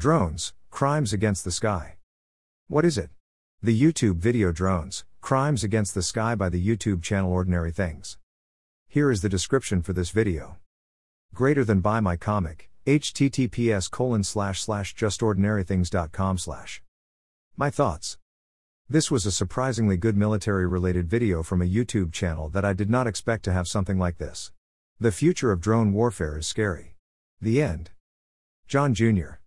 Drones, Crimes Against the Sky. What is it? The YouTube video Drones, Crimes Against the Sky by the YouTube channel Ordinary Things. Here is the description for this video. Greater than buy my comic, https colon slash slash justordinarythings.com slash. My thoughts. This was a surprisingly good military related video from a YouTube channel that I did not expect to have something like this. The future of drone warfare is scary. The end. John Jr.